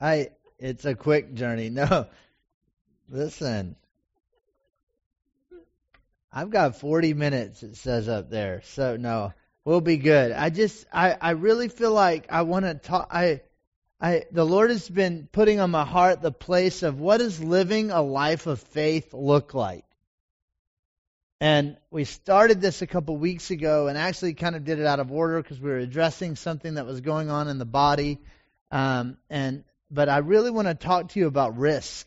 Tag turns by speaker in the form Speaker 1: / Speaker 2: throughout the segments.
Speaker 1: I it's a quick journey. No. Listen. I've got 40 minutes it says up there. So no, we'll be good. I just I I really feel like I want to talk I I the Lord has been putting on my heart the place of what does living a life of faith look like? And we started this a couple weeks ago and actually kind of did it out of order because we were addressing something that was going on in the body. Um, and but I really want to talk to you about risk.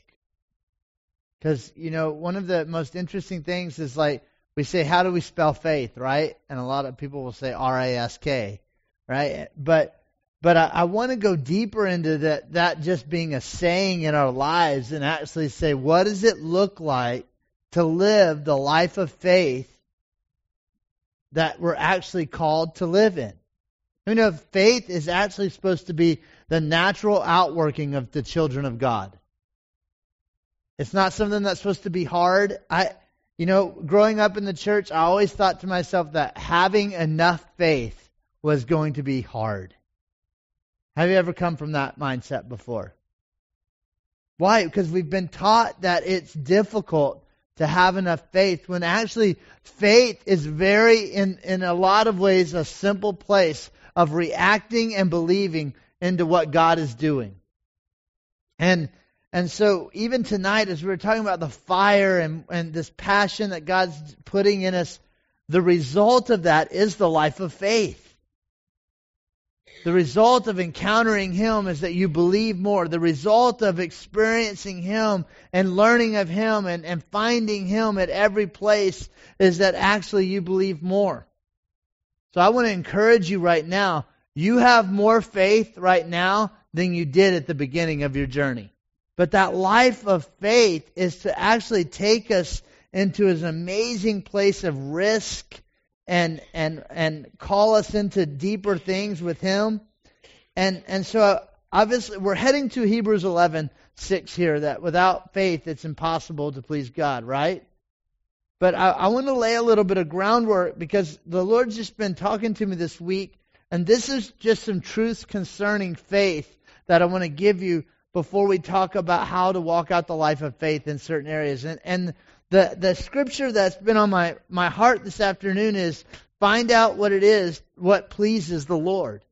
Speaker 1: Because, you know, one of the most interesting things is like we say, how do we spell faith, right? And a lot of people will say R A S K, right? But but I, I want to go deeper into that that just being a saying in our lives and actually say, what does it look like to live the life of faith that we're actually called to live in. You know, faith is actually supposed to be the natural outworking of the children of God. It's not something that's supposed to be hard. I, you know, growing up in the church, I always thought to myself that having enough faith was going to be hard. Have you ever come from that mindset before? Why? Because we've been taught that it's difficult to have enough faith when actually faith is very in in a lot of ways a simple place of reacting and believing into what God is doing. And and so even tonight as we were talking about the fire and, and this passion that God's putting in us, the result of that is the life of faith. The result of encountering Him is that you believe more. The result of experiencing Him and learning of Him and, and finding Him at every place is that actually you believe more. So I want to encourage you right now. You have more faith right now than you did at the beginning of your journey. But that life of faith is to actually take us into an amazing place of risk and and and call us into deeper things with him. And and so obviously we're heading to Hebrews 11 6 here that without faith it's impossible to please God, right? But I, I want to lay a little bit of groundwork because the Lord's just been talking to me this week, and this is just some truths concerning faith that I want to give you before we talk about how to walk out the life of faith in certain areas. And, and the, the scripture that's been on my, my heart this afternoon is find out what it is, what pleases the Lord.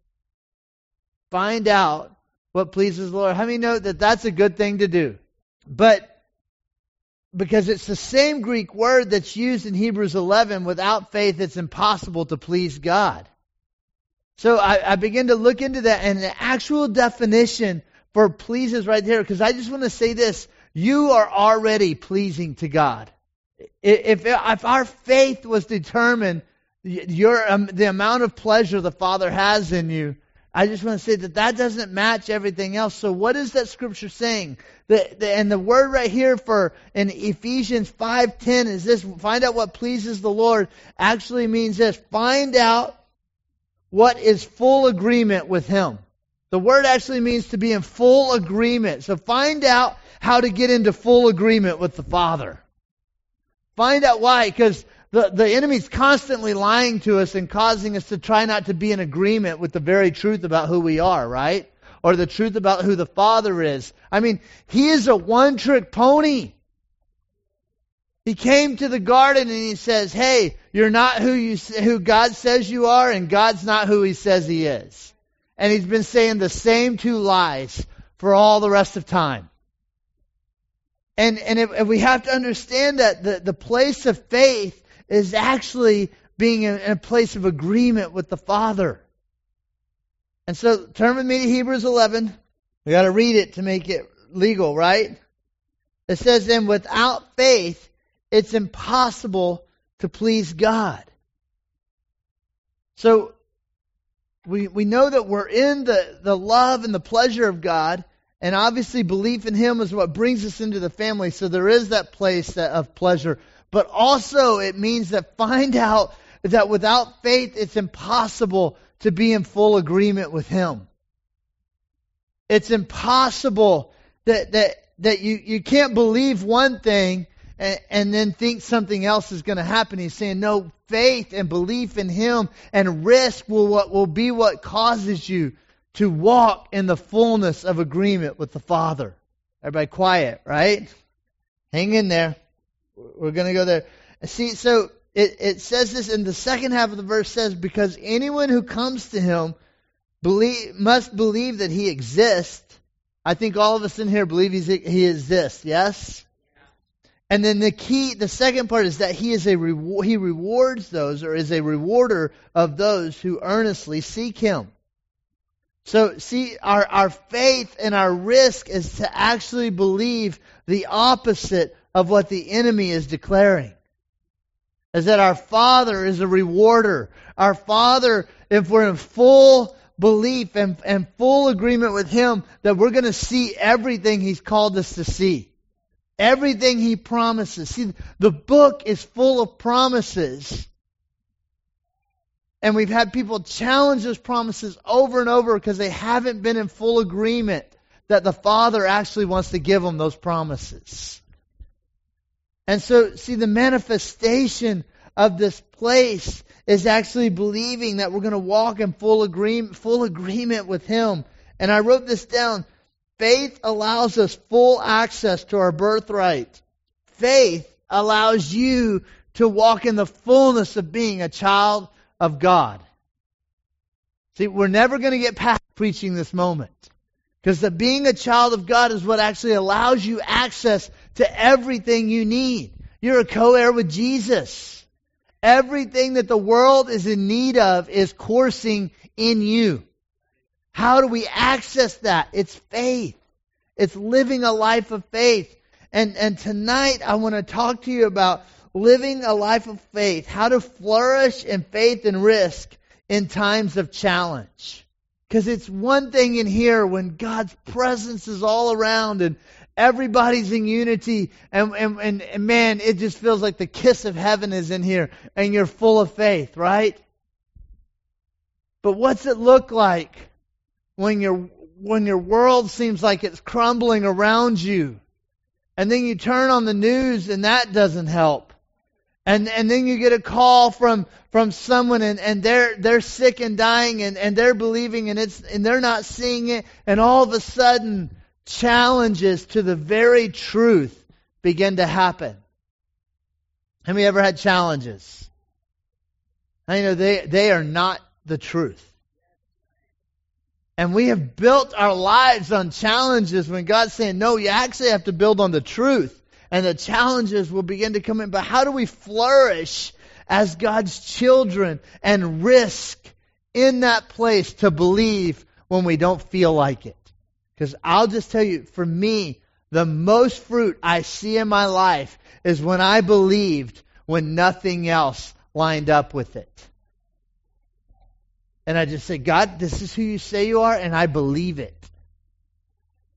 Speaker 1: Find out what pleases the Lord. How many know that that's a good thing to do? But because it's the same Greek word that's used in Hebrews 11, without faith it's impossible to please God. So I, I begin to look into that, and the actual definition for pleases right there, because I just want to say this you are already pleasing to God. If, if our faith was determined, your, um, the amount of pleasure the Father has in you, I just want to say that that doesn't match everything else. So what is that scripture saying? The, the, and the word right here for in Ephesians 5:10 is this: find out what pleases the Lord. Actually means this: find out what is full agreement with Him. The word actually means to be in full agreement. So find out how to get into full agreement with the Father. Find out why, because the, the enemy's constantly lying to us and causing us to try not to be in agreement with the very truth about who we are, right? Or the truth about who the Father is. I mean, he is a one trick pony. He came to the garden and he says, "Hey, you're not who you who God says you are, and God's not who He says He is." And he's been saying the same two lies for all the rest of time. And, and if, if we have to understand that the, the place of faith is actually being in, in a place of agreement with the Father. And so turn with me to Hebrews 11. We got to read it to make it legal, right? It says, then without faith, it's impossible to please God. So we, we know that we're in the, the love and the pleasure of God, and obviously, belief in Him is what brings us into the family. So there is that place of pleasure. But also, it means that find out that without faith, it's impossible to be in full agreement with Him. It's impossible that, that, that you, you can't believe one thing and, and then think something else is going to happen. He's saying, no, faith and belief in Him and risk will, what, will be what causes you to walk in the fullness of agreement with the Father. Everybody quiet, right? Hang in there. We're going to go there. See, so it, it says this in the second half of the verse says, because anyone who comes to him believe, must believe that he exists. I think all of us in here believe he's, he exists, yes? And then the key, the second part is that he is a reward, he rewards those or is a rewarder of those who earnestly seek him. So see, our, our faith and our risk is to actually believe the opposite of what the enemy is declaring. Is that our Father is a rewarder. Our Father, if we're in full belief and, and full agreement with Him, that we're going to see everything He's called us to see. Everything He promises. See, the book is full of promises. And we've had people challenge those promises over and over because they haven't been in full agreement that the Father actually wants to give them those promises. And so, see, the manifestation of this place is actually believing that we're going to walk in full agreement, full agreement with Him. And I wrote this down. Faith allows us full access to our birthright. Faith allows you to walk in the fullness of being a child of God. See, we're never going to get past preaching this moment. Because the being a child of God is what actually allows you access to everything you need. You're a co-heir with Jesus. Everything that the world is in need of is coursing in you. How do we access that? It's faith. It's living a life of faith. And, and tonight I want to talk to you about living a life of faith, how to flourish in faith and risk in times of challenge. Because it's one thing in here when God's presence is all around and everybody's in unity and, and, and, and, man, it just feels like the kiss of heaven is in here and you're full of faith, right? But what's it look like when your when your world seems like it's crumbling around you? And then you turn on the news and that doesn't help and and then you get a call from from someone and, and they're they're sick and dying and, and they're believing and it's and they're not seeing it and all of a sudden challenges to the very truth begin to happen. Have you ever had challenges? I know they they are not the truth. And we have built our lives on challenges when God's saying, no, you actually have to build on the truth and the challenges will begin to come in. But how do we flourish as God's children and risk in that place to believe when we don't feel like it? Because I'll just tell you, for me, the most fruit I see in my life is when I believed when nothing else lined up with it. And I just say, God, this is who you say you are, and I believe it.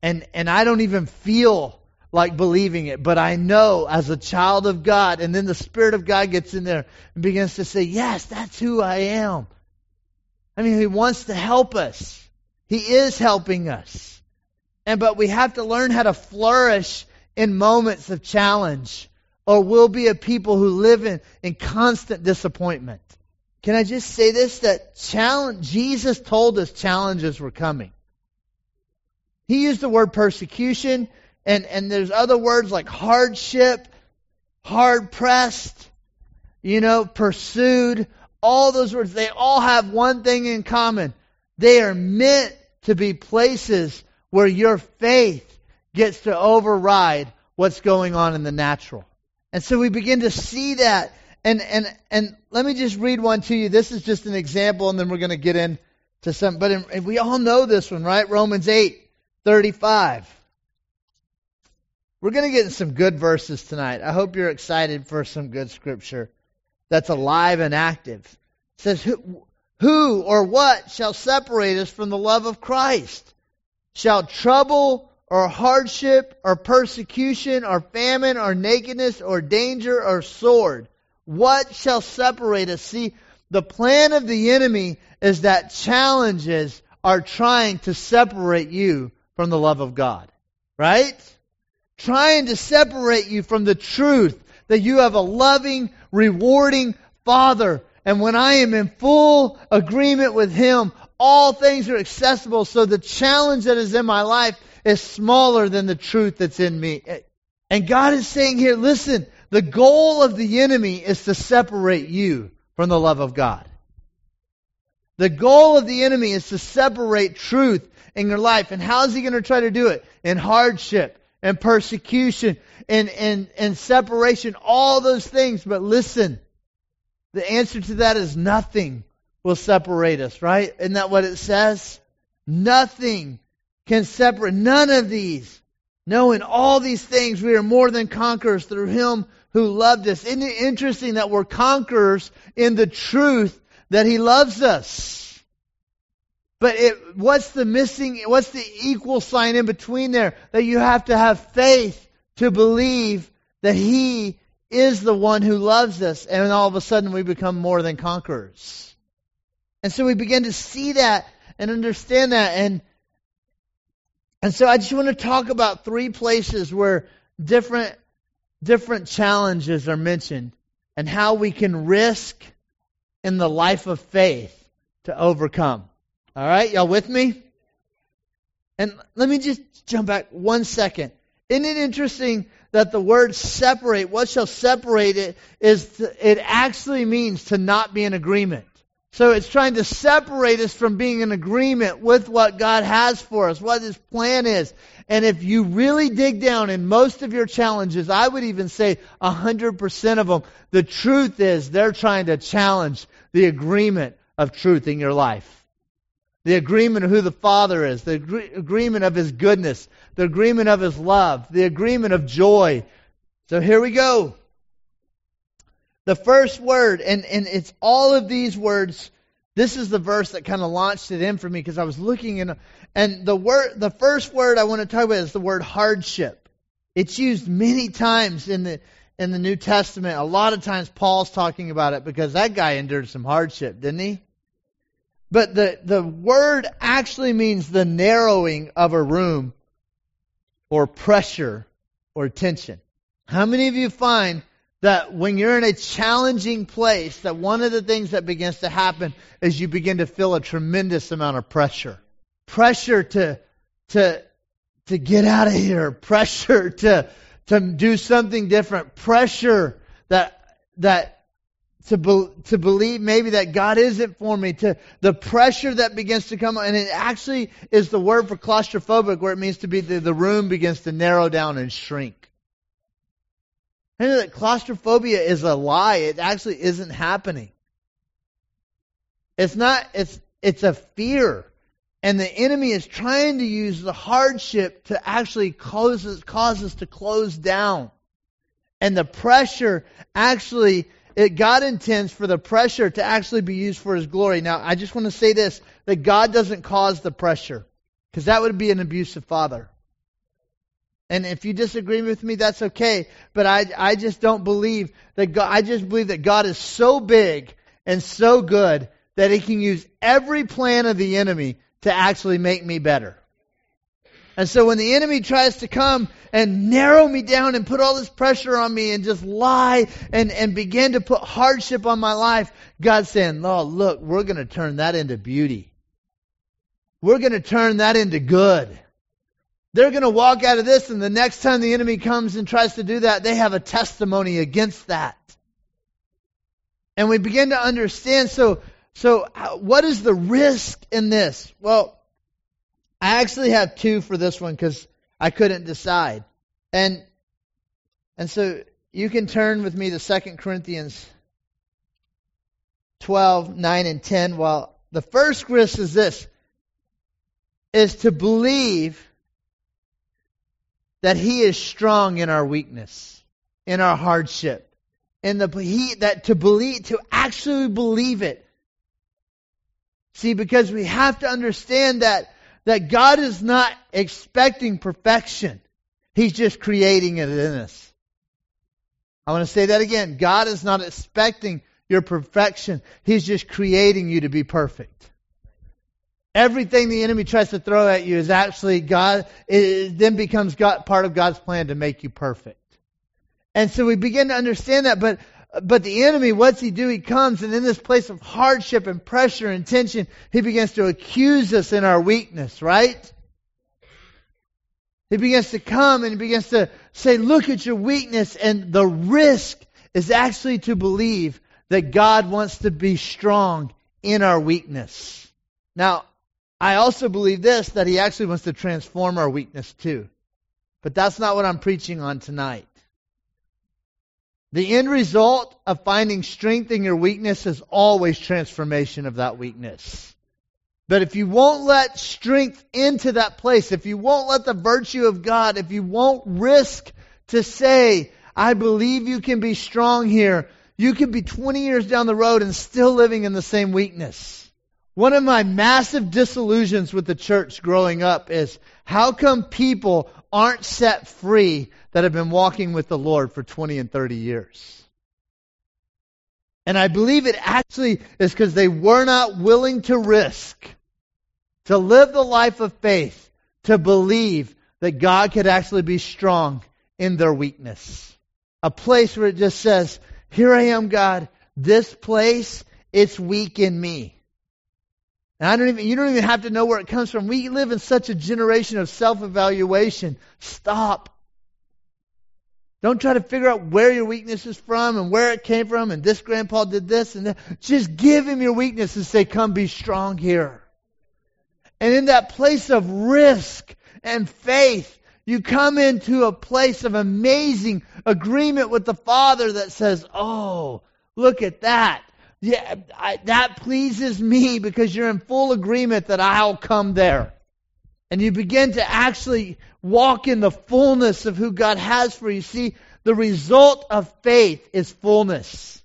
Speaker 1: And and I don't even feel like believing it, but I know as a child of God, and then the Spirit of God gets in there and begins to say, Yes, that's who I am. I mean, He wants to help us. He is helping us. And but we have to learn how to flourish in moments of challenge, or we'll be a people who live in, in constant disappointment. Can I just say this? That challenge Jesus told us challenges were coming. He used the word persecution and, and there's other words like hardship, hard pressed, you know, pursued. All those words, they all have one thing in common. They are meant to be places where your faith gets to override what's going on in the natural. And so we begin to see that. And, and, and let me just read one to you. This is just an example, and then we're going to get into some. But in, we all know this one, right? Romans eight thirty five. We're going to get some good verses tonight. I hope you're excited for some good scripture that's alive and active. It says, who, who or what shall separate us from the love of Christ? Shall trouble or hardship or persecution or famine or nakedness or danger or sword? What shall separate us? See, the plan of the enemy is that challenges are trying to separate you from the love of God. Right? trying to separate you from the truth that you have a loving, rewarding Father. And when I am in full agreement with Him, all things are accessible. So the challenge that is in my life is smaller than the truth that's in me. And God is saying here, listen, the goal of the enemy is to separate you from the love of God. The goal of the enemy is to separate truth in your life. And how is he going to try to do it? In hardship and persecution and, and, and separation, all those things. But listen, the answer to that is nothing will separate us, right? Isn't that what it says? Nothing can separate, none of these. No, in all these things we are more than conquerors through Him who loved us. Isn't it interesting that we're conquerors in the truth that He loves us? But it, what's the missing, what's the equal sign in between there? That you have to have faith to believe that He is the one who loves us. And all of a sudden we become more than conquerors. And so we begin to see that and understand that. And, and so I just want to talk about three places where different, different challenges are mentioned and how we can risk in the life of faith to overcome. All right, y'all with me? And let me just jump back one second. Isn't it interesting that the word separate, what shall separate it, is to, it actually means to not be in agreement. So it's trying to separate us from being in agreement with what God has for us, what His plan is. And if you really dig down in most of your challenges, I would even say 100% of them, the truth is they're trying to challenge the agreement of truth in your life the agreement of who the Father is, the agree- agreement of His goodness, the agreement of His love, the agreement of joy. So here we go. The first word, and, and it's all of these words. This is the verse that kind of launched it in for me because I was looking in, and the word, the first word I want to talk about is the word hardship. It's used many times in the in the New Testament. A lot of times Paul's talking about it because that guy endured some hardship, didn't he? But the, the word actually means the narrowing of a room or pressure or tension. How many of you find that when you're in a challenging place, that one of the things that begins to happen is you begin to feel a tremendous amount of pressure. Pressure to, to, to get out of here. Pressure to, to do something different. Pressure that, that to, be, to believe maybe that God isn't for me, to the pressure that begins to come, and it actually is the word for claustrophobic, where it means to be the, the room begins to narrow down and shrink. That claustrophobia is a lie. It actually isn't happening. It's not, it's, it's a fear. And the enemy is trying to use the hardship to actually cause us, cause us to close down. And the pressure actually it, God intends for the pressure to actually be used for His glory. Now, I just want to say this that God doesn't cause the pressure, because that would be an abusive father. And if you disagree with me, that's okay. But I, I just don't believe that God, I just believe that God is so big and so good that He can use every plan of the enemy to actually make me better. And so when the enemy tries to come and narrow me down and put all this pressure on me and just lie and, and begin to put hardship on my life, God's saying, oh, look, we're going to turn that into beauty. We're going to turn that into good. They're going to walk out of this, and the next time the enemy comes and tries to do that, they have a testimony against that. And we begin to understand. So, so what is the risk in this? Well, I actually have two for this one because I couldn't decide. And and so you can turn with me to 2 Corinthians 12, 9, and 10. Well, the first risk is this is to believe that he is strong in our weakness, in our hardship. In the he that to believe to actually believe it. See, because we have to understand that that God is not expecting perfection. He's just creating it in us. I want to say that again. God is not expecting your perfection. He's just creating you to be perfect. Everything the enemy tries to throw at you is actually God, it then becomes God, part of God's plan to make you perfect. And so we begin to understand that, but But the enemy, what's he do? He comes and in this place of hardship and pressure and tension, he begins to accuse us in our weakness, right? He begins to come and he begins to say, look at your weakness. And the risk is actually to believe that God wants to be strong in our weakness. Now, I also believe this, that he actually wants to transform our weakness too. But that's not what I'm preaching on tonight. The end result of finding strength in your weakness is always transformation of that weakness. But if you won't let strength into that place, if you won't let the virtue of God, if you won't risk to say, I believe you can be strong here, you can be 20 years down the road and still living in the same weakness. One of my massive disillusions with the church growing up is how come people aren't set free that have been walking with the Lord for 20 and 30 years? And I believe it actually is because they were not willing to risk, to live the life of faith, to believe that God could actually be strong in their weakness. A place where it just says, here I am, God. This place, it's weak in me. And I don't even, you don't even have to know where it comes from. We live in such a generation of self-evaluation. Stop. Don't try to figure out where your weakness is from and where it came from and this grandpa did this and that. Just give him your weakness and say, come be strong here. And in that place of risk and faith, you come into a place of amazing agreement with the Father that says, oh, look at that. Yeah, I, that pleases me because you're in full agreement that I'll come there. And you begin to actually walk in the fullness of who God has for you. See, the result of faith is fullness.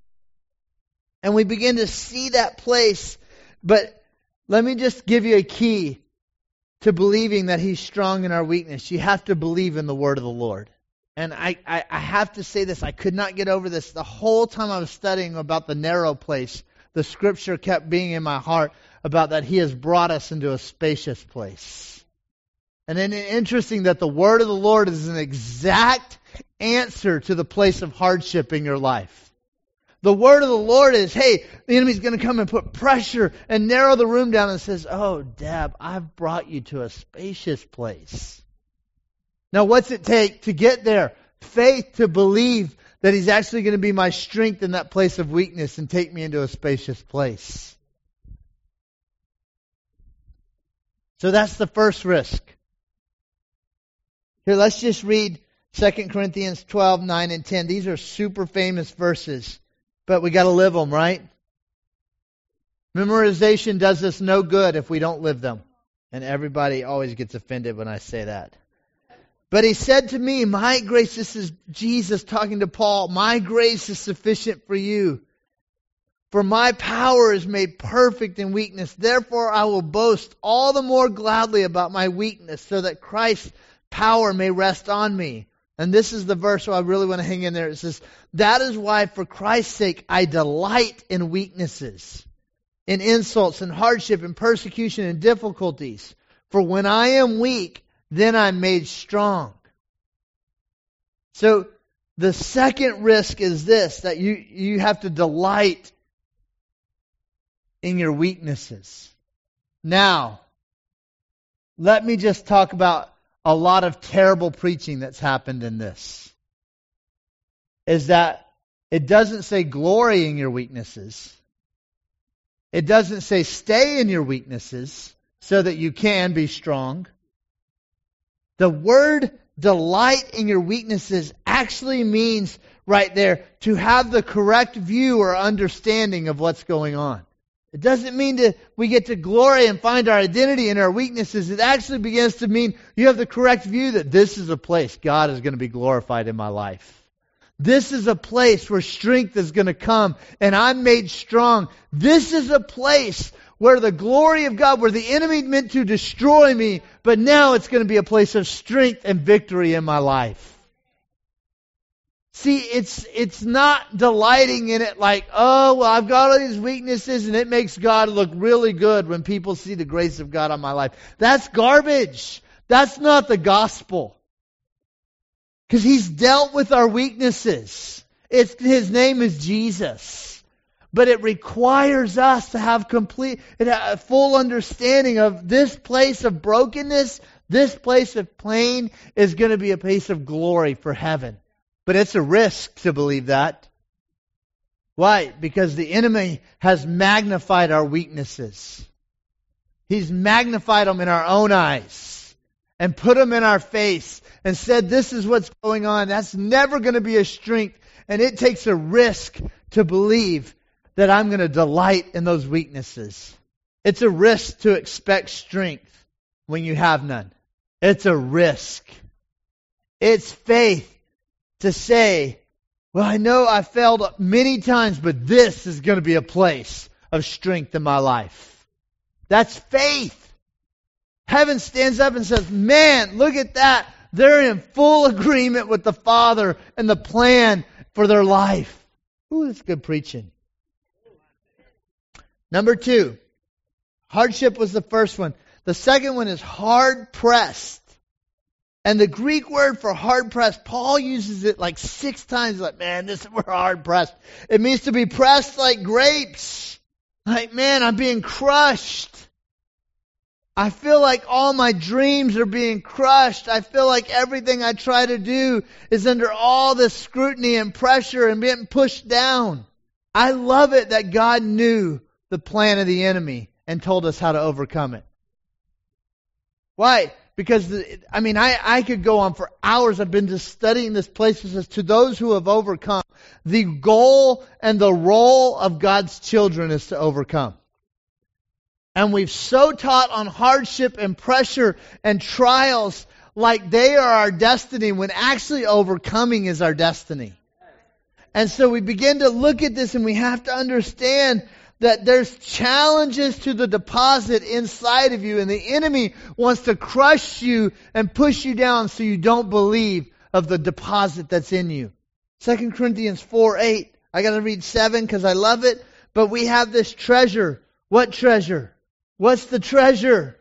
Speaker 1: And we begin to see that place. But let me just give you a key to believing that He's strong in our weakness. You have to believe in the word of the Lord. And I, I, I, have to say this, I could not get over this. The whole time I was studying about the narrow place, the scripture kept being in my heart about that He has brought us into a spacious place. And then interesting that the word of the Lord is an exact answer to the place of hardship in your life. The word of the Lord is, hey, the enemy's going to come and put pressure and narrow the room down and says, oh, Deb, I've brought you to a spacious place. Now, what's it take to get there? Faith to believe that He's actually going to be my strength in that place of weakness and take me into a spacious place. So that's the first risk. Here, let's just read 2 Corinthians 12, 9, and 10. These are super famous verses, but we got to live them, right? Memorization does us no good if we don't live them. And everybody always gets offended when I say that. But he said to me, My grace, this is Jesus talking to Paul, my grace is sufficient for you. For my power is made perfect in weakness. Therefore, I will boast all the more gladly about my weakness, so that Christ's power may rest on me. And this is the verse where I really want to hang in there. It says, That is why, for Christ's sake, I delight in weaknesses, in insults, and hardship, and persecution, and difficulties. For when I am weak, then I'm made strong. So the second risk is this that you, you have to delight in your weaknesses. Now, let me just talk about a lot of terrible preaching that's happened in this. Is that it doesn't say glory in your weaknesses. It doesn't say stay in your weaknesses so that you can be strong. The word delight in your weaknesses actually means right there to have the correct view or understanding of what's going on. It doesn't mean that we get to glory and find our identity in our weaknesses. It actually begins to mean you have the correct view that this is a place God is going to be glorified in my life. This is a place where strength is going to come and I'm made strong. This is a place where the glory of God, where the enemy meant to destroy me, but now it's going to be a place of strength and victory in my life. See, it's, it's not delighting in it like, oh, well, I've got all these weaknesses and it makes God look really good when people see the grace of God on my life. That's garbage. That's not the gospel. Because He's dealt with our weaknesses. It's, his name is Jesus. But it requires us to have complete, a uh, full understanding of this place of brokenness, this place of pain is going to be a place of glory for heaven. But it's a risk to believe that. Why? Because the enemy has magnified our weaknesses. He's magnified them in our own eyes and put them in our face and said, This is what's going on. That's never going to be a strength. And it takes a risk to believe that I'm going to delight in those weaknesses. It's a risk to expect strength when you have none. It's a risk. It's faith to say, well, I know I failed many times, but this is going to be a place of strength in my life. That's faith. Heaven stands up and says, man, look at that. They're in full agreement with the Father and the plan for their life. Ooh, that's good preaching. Number two, hardship was the first one. The second one is hard pressed. And the Greek word for hard pressed, Paul uses it like six times. Like, man, this we're hard pressed. It means to be pressed like grapes. Like, man, I'm being crushed. I feel like all my dreams are being crushed. I feel like everything I try to do is under all this scrutiny and pressure and being pushed down. I love it that God knew the plan of the enemy and told us how to overcome it. Why? Because, the, I mean, I, I could go on for hours. I've been just studying this place. It says, to those who have overcome, the goal and the role of God's children is to overcome. And we've so taught on hardship and pressure and trials like they are our destiny when actually overcoming is our destiny. And so we begin to look at this and we have to understand that there's challenges to the deposit inside of you and the enemy wants to crush you and push you down so you don't believe of the deposit that's in you. 2 Corinthians 4 8. I gotta read 7 because I love it. But we have this treasure. What treasure? What's the treasure?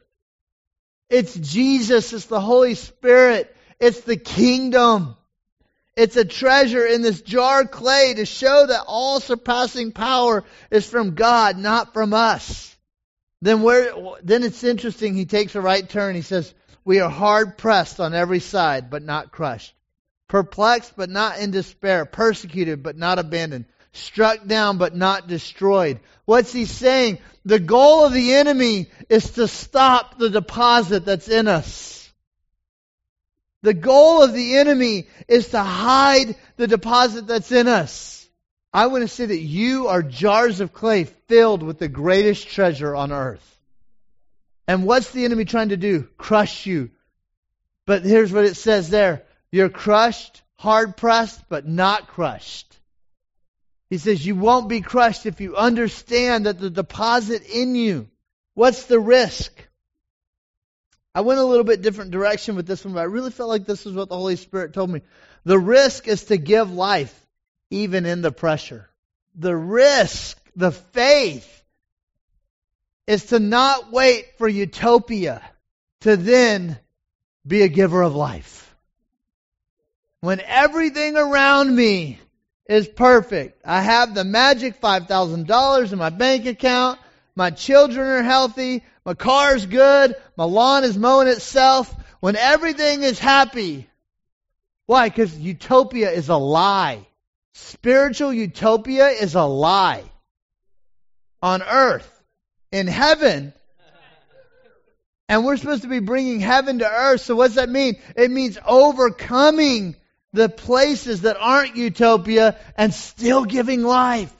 Speaker 1: It's Jesus. It's the Holy Spirit. It's the kingdom. It's a treasure in this jar clay to show that all surpassing power is from God, not from us. Then where, then it's interesting. He takes a right turn. He says, we are hard pressed on every side, but not crushed. Perplexed, but not in despair. Persecuted, but not abandoned. Struck down, but not destroyed. What's he saying? The goal of the enemy is to stop the deposit that's in us. The goal of the enemy is to hide the deposit that's in us. I want to say that you are jars of clay filled with the greatest treasure on earth. And what's the enemy trying to do? Crush you. But here's what it says there. You're crushed, hard pressed, but not crushed. He says you won't be crushed if you understand that the deposit in you. What's the risk? I went a little bit different direction with this one, but I really felt like this is what the Holy Spirit told me. The risk is to give life even in the pressure. The risk, the faith, is to not wait for utopia to then be a giver of life. When everything around me is perfect, I have the magic $5,000 in my bank account, my children are healthy, my car's good. My lawn is mowing itself. When everything is happy. Why? Because utopia is a lie. Spiritual utopia is a lie. On earth. In heaven. And we're supposed to be bringing heaven to earth. So what's that mean? It means overcoming the places that aren't utopia and still giving life.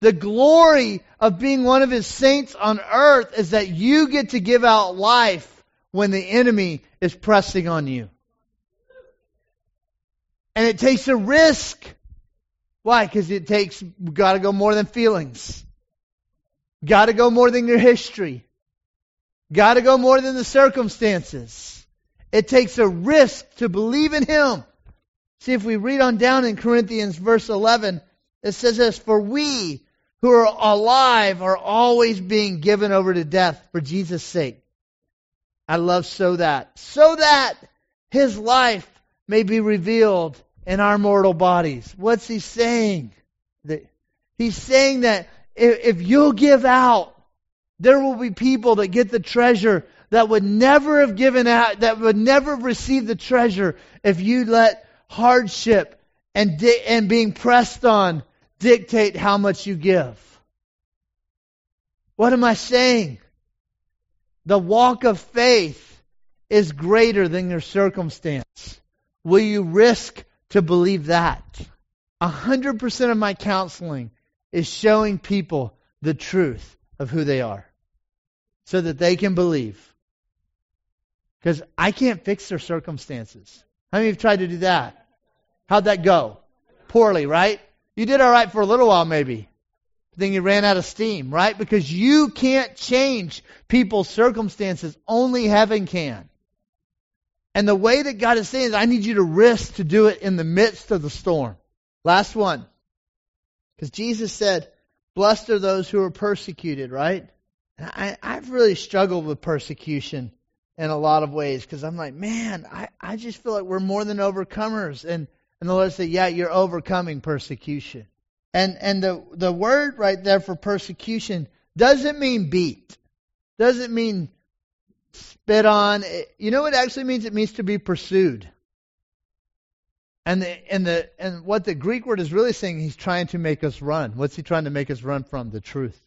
Speaker 1: The glory of being one of his saints on earth is that you get to give out life when the enemy is pressing on you. And it takes a risk. Why? Because it takes, gotta go more than feelings. Gotta go more than your history. Gotta go more than the circumstances. It takes a risk to believe in Him. See, if we read on down in Corinthians verse 11, it says this, For we who are alive are always being given over to death for Jesus' sake. I love so that. So that his life may be revealed in our mortal bodies. What's he saying? That he's saying that if, you'll give out, there will be people that get the treasure that would never have given out, that would never have received the treasure if you let hardship and, and being pressed on dictate how much you give. What am I saying? The walk of faith is greater than your circumstance. Will you risk to believe that? A hundred percent of my counseling is showing people the truth of who they are so that they can believe. Because I can't fix their circumstances. How many have tried to do that? How'd that go? Poorly, right? You did all right for a little while, maybe. Then you ran out of steam, right? Because you can't change people's circumstances. Only heaven can. And the way that God is saying is, I need you to risk to do it in the midst of the storm. Last one. Because Jesus said, Blessed are those who are persecuted, right? I, I've really struggled with persecution in a lot of ways because I'm like, man, I, I just feel like we're more than overcomers. And, and the Lord said, yeah, you're overcoming persecution. And, and the, the word right there for persecution doesn't mean beat. Doesn't mean spit on. You know what it actually means? It means to be pursued. And the and the and what the Greek word is really saying, he's trying to make us run. What's he trying to make us run from? The truth.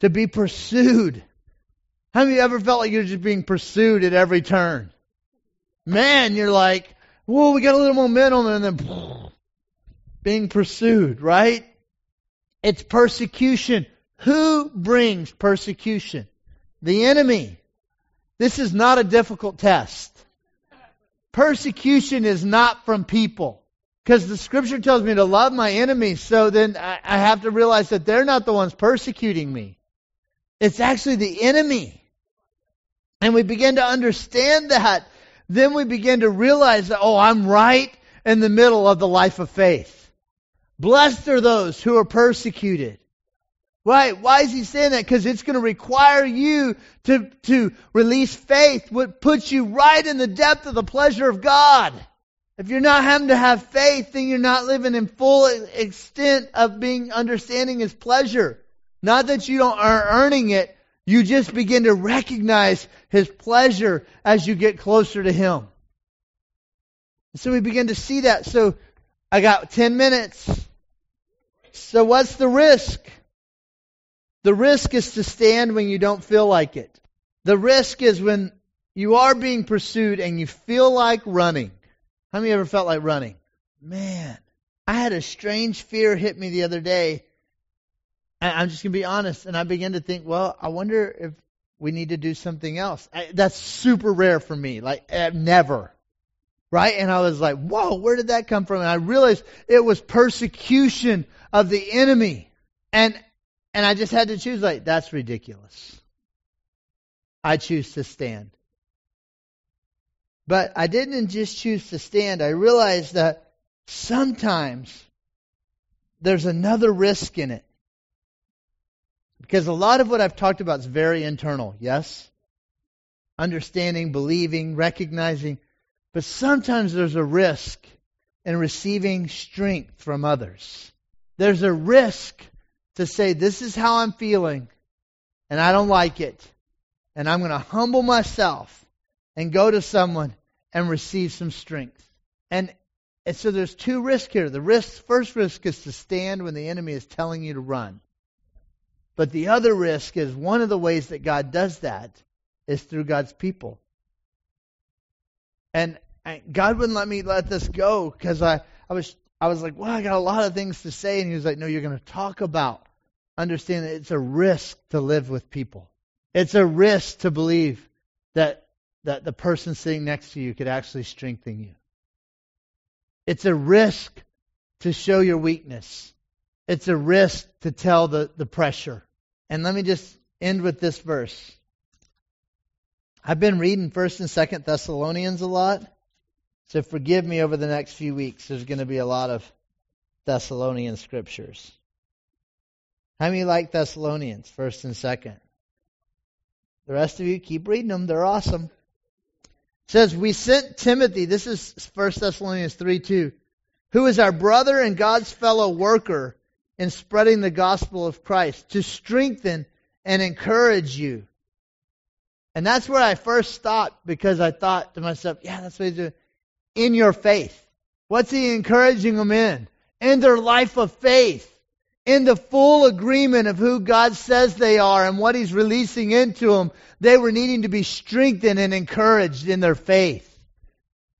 Speaker 1: To be pursued. How many of you ever felt like you're just being pursued at every turn? Man, you're like, whoa, we got a little momentum, and then being pursued, right? It's persecution. Who brings persecution? The enemy. This is not a difficult test. Persecution is not from people. Because the scripture tells me to love my enemies, so then I, I have to realize that they're not the ones persecuting me. It's actually the enemy. And we begin to understand that. Then we begin to realize that, oh, I'm right in the middle of the life of faith. Blessed are those who are persecuted. Right? Why is he saying that? Because it's going to require you to, to release faith, what puts you right in the depth of the pleasure of God. If you're not having to have faith, then you're not living in full extent of being understanding His pleasure. Not that you don't are earning it, you just begin to recognize His pleasure as you get closer to Him. So we begin to see that. So I got 10 minutes. So what's the risk? The risk is to stand when you don't feel like it. The risk is when you are being pursued and you feel like running. How many ever felt like running? Man, I had a strange fear hit me the other day. And I'm just going to be honest. And I began to think, well, I wonder if we need to do something else. I, that's super rare for me. Like, uh, never. Right? And I was like, whoa, where did that come from? And I realized it was persecution of the enemy. And and I just had to choose, like, that's ridiculous. I choose to stand. But I didn't just choose to stand. I realized that sometimes there's another risk in it. Because a lot of what I've talked about is very internal, yes? Understanding, believing, recognizing. But sometimes there's a risk in receiving strength from others. There's a risk to say, This is how I'm feeling, and I don't like it. And I'm going to humble myself and go to someone and receive some strength. And, and so there's two risks here. The risk, first risk is to stand when the enemy is telling you to run. But the other risk is one of the ways that God does that is through God's people. And God wouldn't let me let this go because I, I was I was like, well, I got a lot of things to say. And he was like, no, you're going to talk about. Understand that it's a risk to live with people. It's a risk to believe that, that the person sitting next to you could actually strengthen you. It's a risk to show your weakness. It's a risk to tell the, the pressure. And let me just end with this verse. I've been reading First and Second Thessalonians a lot. So forgive me over the next few weeks. There's going to be a lot of Thessalonian scriptures. How many like Thessalonians, first and second? The rest of you keep reading them. They're awesome. It says, We sent Timothy, this is First Thessalonians 3 2, who is our brother and God's fellow worker in spreading the gospel of Christ, to strengthen and encourage you. And that's where I first stopped because I thought to myself, yeah, that's what he's doing. In your faith. What's he encouraging them in? In their life of faith. In the full agreement of who God says they are and what he's releasing into them, they were needing to be strengthened and encouraged in their faith.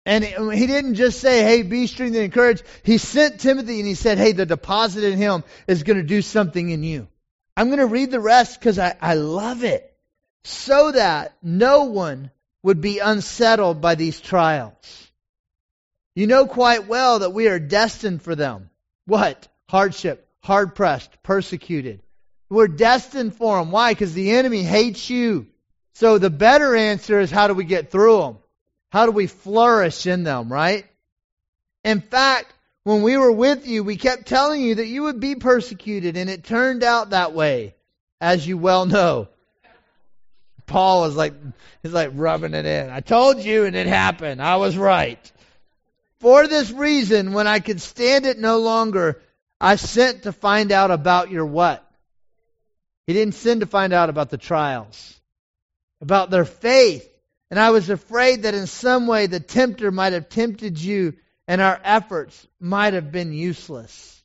Speaker 1: And he didn't just say, hey, be strengthened and encouraged. He sent Timothy and he said, hey, the deposit in him is going to do something in you. I'm going to read the rest because I, I love it. So that no one would be unsettled by these trials. You know quite well that we are destined for them. What? Hardship, hard pressed, persecuted. We're destined for them. Why? Because the enemy hates you. So the better answer is how do we get through them? How do we flourish in them, right? In fact, when we were with you, we kept telling you that you would be persecuted, and it turned out that way, as you well know. Paul was like, he's like rubbing it in. I told you, and it happened. I was right. For this reason, when I could stand it no longer, I sent to find out about your what? He didn't send to find out about the trials, about their faith. And I was afraid that in some way the tempter might have tempted you and our efforts might have been useless.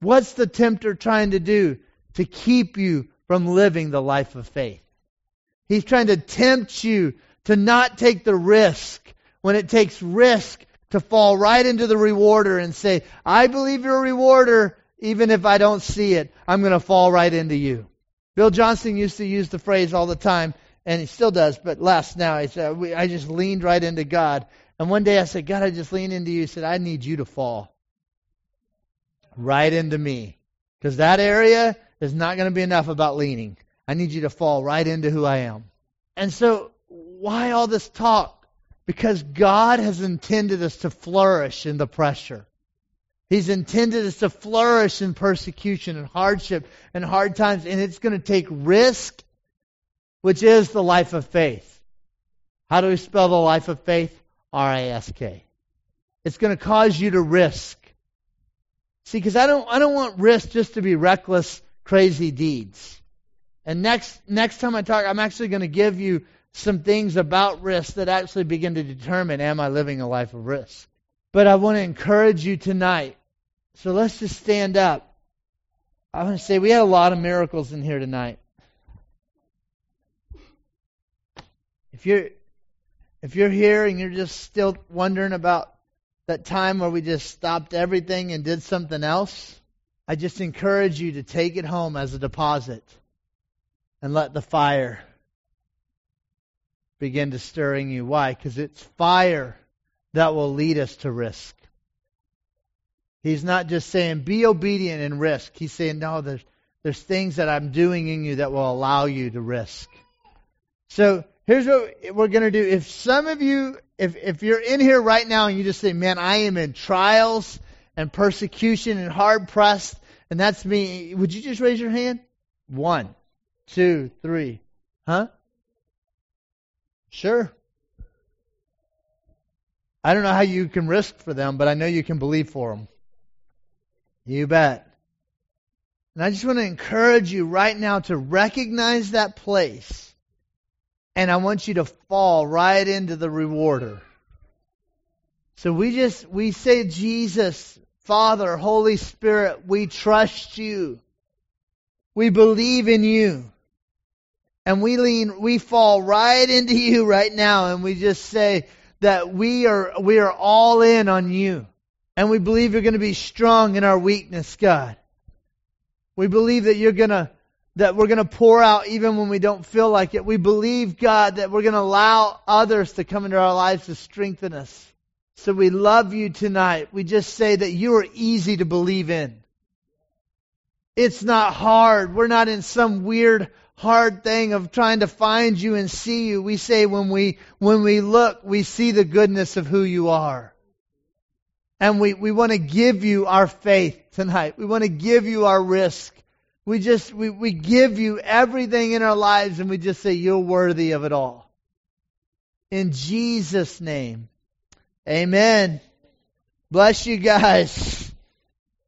Speaker 1: What's the tempter trying to do? To keep you from living the life of faith. He's trying to tempt you to not take the risk when it takes risk to fall right into the rewarder and say, I believe you're a rewarder, even if I don't see it. I'm going to fall right into you. Bill Johnson used to use the phrase all the time, and he still does, but less now. He said, I just leaned right into God. And one day I said, God, I just leaned into you. He said, I need you to fall right into me. Because that area is not going to be enough about leaning. I need you to fall right into who I am. And so, why all this talk? Because God has intended us to flourish in the pressure. He's intended us to flourish in persecution and hardship and hard times, and it's going to take risk which is the life of faith. How do we spell the life of faith? R I S K. It's going to cause you to risk. See, because I don't, I don't want risk just to be reckless, crazy deeds. And next, next time I talk, I'm actually going to give you some things about risk that actually begin to determine am I living a life of risk. But I want to encourage you tonight. So let's just stand up. I want to say we had a lot of miracles in here tonight. If you're if you're here and you're just still wondering about that time where we just stopped everything and did something else, I just encourage you to take it home as a deposit and let the fire begin to stirring you. Why? Because it's fire that will lead us to risk. He's not just saying be obedient and risk. He's saying no, there's there's things that I'm doing in you that will allow you to risk. So here's what we're going to do. If some of you, if, if you're in here right now and you just say, man, I am in trials and persecution and hard pressed, and that's me, would you just raise your hand? One, two, three. Huh? Sure. I don't know how you can risk for them, but I know you can believe for them. You bet. And I just want to encourage you right now to recognize that place and I want you to fall right into the rewarder. So we just, we say, Jesus, Father, Holy Spirit, we trust you. We believe in you. And we lean, we fall right into you right now and we just say that we are, we are all in on you. And we believe you're going to be strong in our weakness, God. We believe that you're going to that we're going to pour out even when we don't feel like it. We believe, God, that we're going to allow others to come into our lives to strengthen us. So we love you tonight. We just say that you are easy to believe in. It's not hard. We're not in some weird hard thing of trying to find you and see you. We say when we, when we look, we see the goodness of who you are. And we, we want to give you our faith tonight. We want to give you our risk. We just, we, we give you everything in our lives and we just say, you're worthy of it all. In Jesus' name. Amen. Bless you guys.